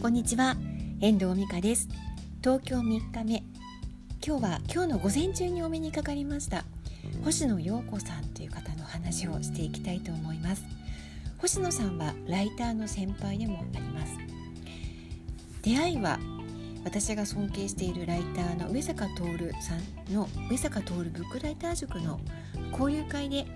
こんにちは。遠藤美香です。東京3日目。今日は今日の午前中にお目にかかりました。星野陽子さんという方の話をしていきたいと思います。星野さんはライターの先輩でもあります。出会いは私が尊敬しているライターの上坂徹さんの上坂徹ブックライター塾の交流会で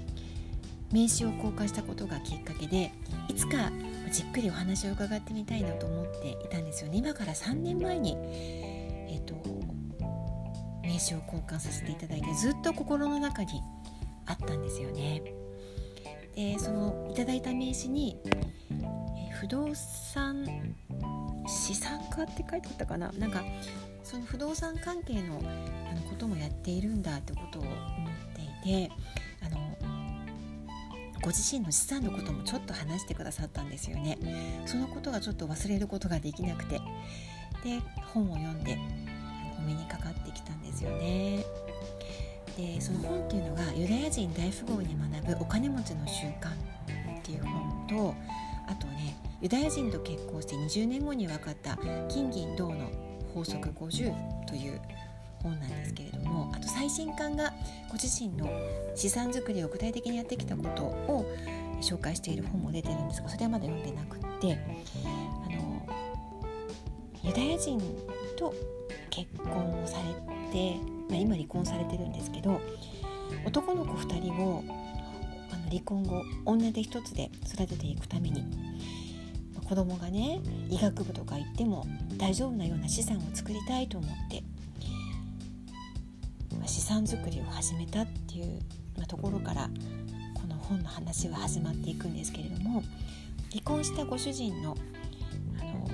名刺を交換したことがきっかけでいつかじっくりお話を伺ってみたいなと思っていたんですよね。今から3年前に、えーと、名刺を交換させていただいてずっと心の中にあったんですよね。でそのいただいた名刺に、えー、不動産資産家って書いてあったかな？なんかその不動産関係のあのこともやっているんだってことを思っていてあのご自身の資産のこともちょっと話してくださったんですよね。そのことがちょっと忘れることができなくて。で本を読んでお目にかかってきたんですよね。でその本っていうのがユダヤ人大富豪に学ぶお金持ちの習慣っていう本とあとねユダヤ人と結婚して20年後に分かった金銀銅の法則50という本なんですけれどもあと最新刊がご自身の資産作りを具体的にやってきたことを紹介している本も出てるんですがそれはまだ読んでなくってあのユダヤ人と結婚をされて、まあ、今離婚されてるんですけど男の子2人をあの離婚後女手一つで育てていくために子供がね医学部とか行っても大丈夫なような資産を作りたいと思って資産作りを始めたっていうまところからこの本の話は始まっていくんですけれども離婚したご主人のあの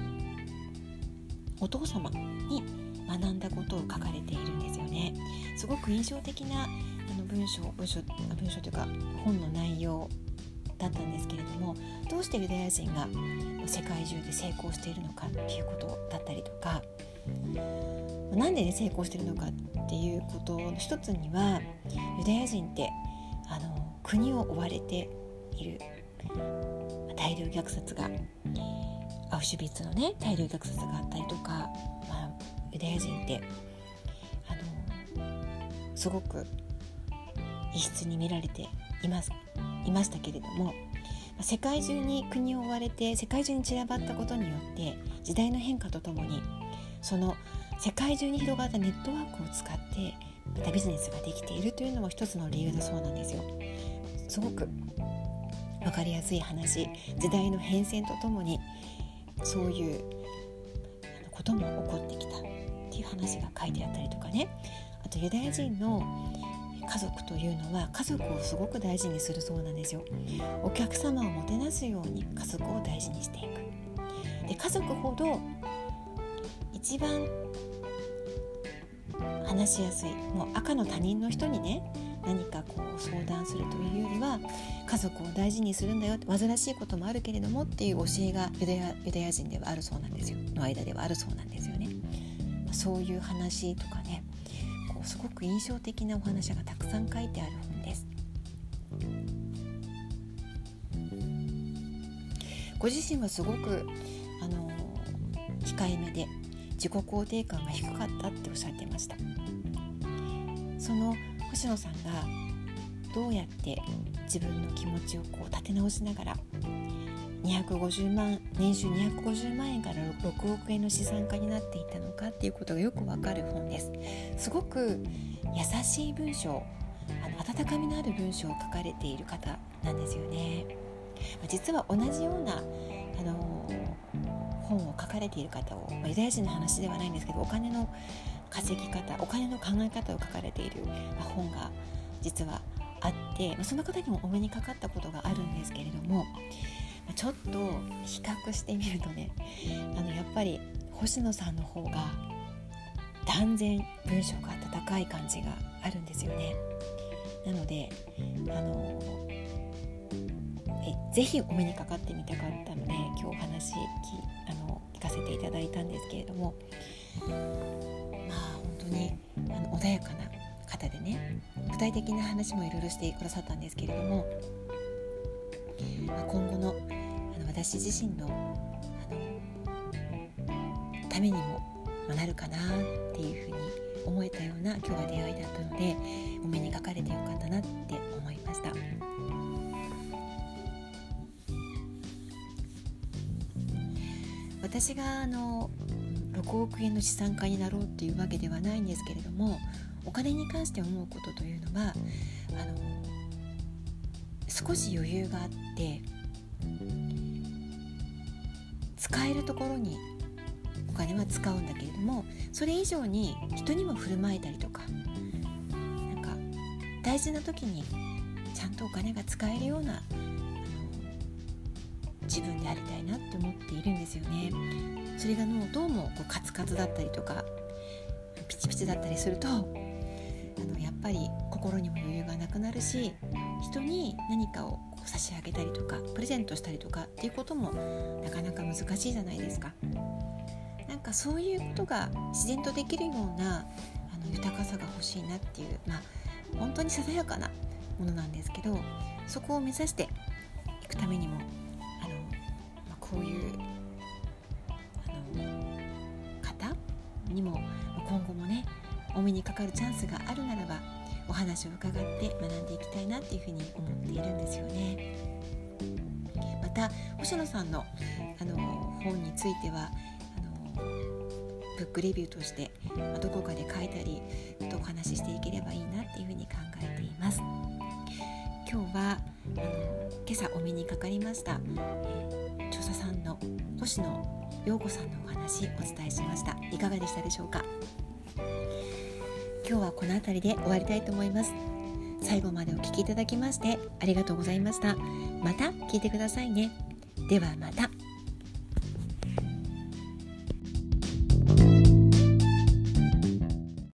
お父様に学んだことを書かれているんですよね。すごく印象的なあの文章文章文章というか本の内容だったんですけれどもどうしてユダヤ人が世界中で成功しているのかっていうことだったりとかなんで、ね、成功してるのかっていうことの一つにはユダヤ人ってあの国を追われている。大量虐殺がアウシュビッツのね大量虐殺があったりとか、まあ、ユダヤ人ってあのすごく異質に見られていますいましたけれども世界中に国を追われて世界中に散らばったことによって時代の変化とともにその世界中に広がったネットワークを使ってまたビジネスができているというのも一つの理由だそうなんですよ。すごく分かりやすい話。時代の変遷とともにそういうことも起こってきたっていう話が書いてあったりとかね。あとユダヤ人の家族というのは家族をすごく大事にするそうなんですよ。お客様をもてなすように家族を大事にしていく。で家族ほど一番話しやすいもう赤の他人の人にね何かこう相談するというよりは家族を大事にするんだよ煩わしいこともあるけれどもっていう教えがユダヤユダヤ人ではあるそうなんですよの間ではあるそうなんですよね。そういう話とかねこうすごく印象的なお話がたくさん書いてある本です。ご自身はすごくあの控えめで自己肯定感が低かったっておっしゃってました。その星野さんがどうやって自分の気持ちをこう立て直しながら250万年収250万円から6億円の資産家になっていたのかっていうことがよくわかる本です。すごく優しい文章あの温かみのある文章を書かれている方なんですよね。実は同じようなあの本を書かれている方を、まあ、ユダヤ人の話ではないんですけどお金の稼ぎ方お金の考え方を書かれている本が実はあってまその方にもお目にかかったことがあるんですけれどもまちょっと比較してみるとねあのやっぱり星野さんの方が断然文章が温かい感じがあるんですよね。なのであのえぜひお目にかかってみたかったので今日お話きあの聞かせていただいたんですけれどもまあ本当にあの穏やかな方でね具体的な話もいろいろしてくださったんですけれども、まあ、今後のあの私自身のあのためにもなるかなっていうふうに思えたような今日は出会いだったのでお目にかかれてよかったなって思いました。私があの6億円の資産家になろうっていうわけではないんですけれどもお金に関して思うことというのはあの少し余裕があって使えるところにお金は使うんだけれどもそれ以上に人にも振る舞えたりとかなんか大事な時にちゃんとお金が使えるような自分でありたいなって思っているんですよね。それがもうどうもこうカツカツだったりとかピチピチだったりするとあのやっぱり心にも余裕がなくなるし人に何かを差し上げたりとかプレゼントしたりとかっていうこともなかなか難しいじゃないですか。なんかそういうことが自然とできるようなあの豊かさが欲しいなっていうまあ本当にささやかなものなんですけどそこを目指していくためにもあの、まあ、こういうにも今後もねお目にかかるチャンスがあるならばお話を伺って学んでいきたいなっていうふうに思っているんですよね。また星野さんのあの本についてはあのブックレビューとして、どこかで書いたりとお話ししていければいいなっていうふうに考えています。今日はあの今朝お目にかかりました、さんの星野陽子さんのお話お伝えしました。いかがでしたでしょうか？今日はこの辺りで終わりたいと思います。最後までお聴きいただきましてありがとうございました。また聞いてくださいね。ではまた。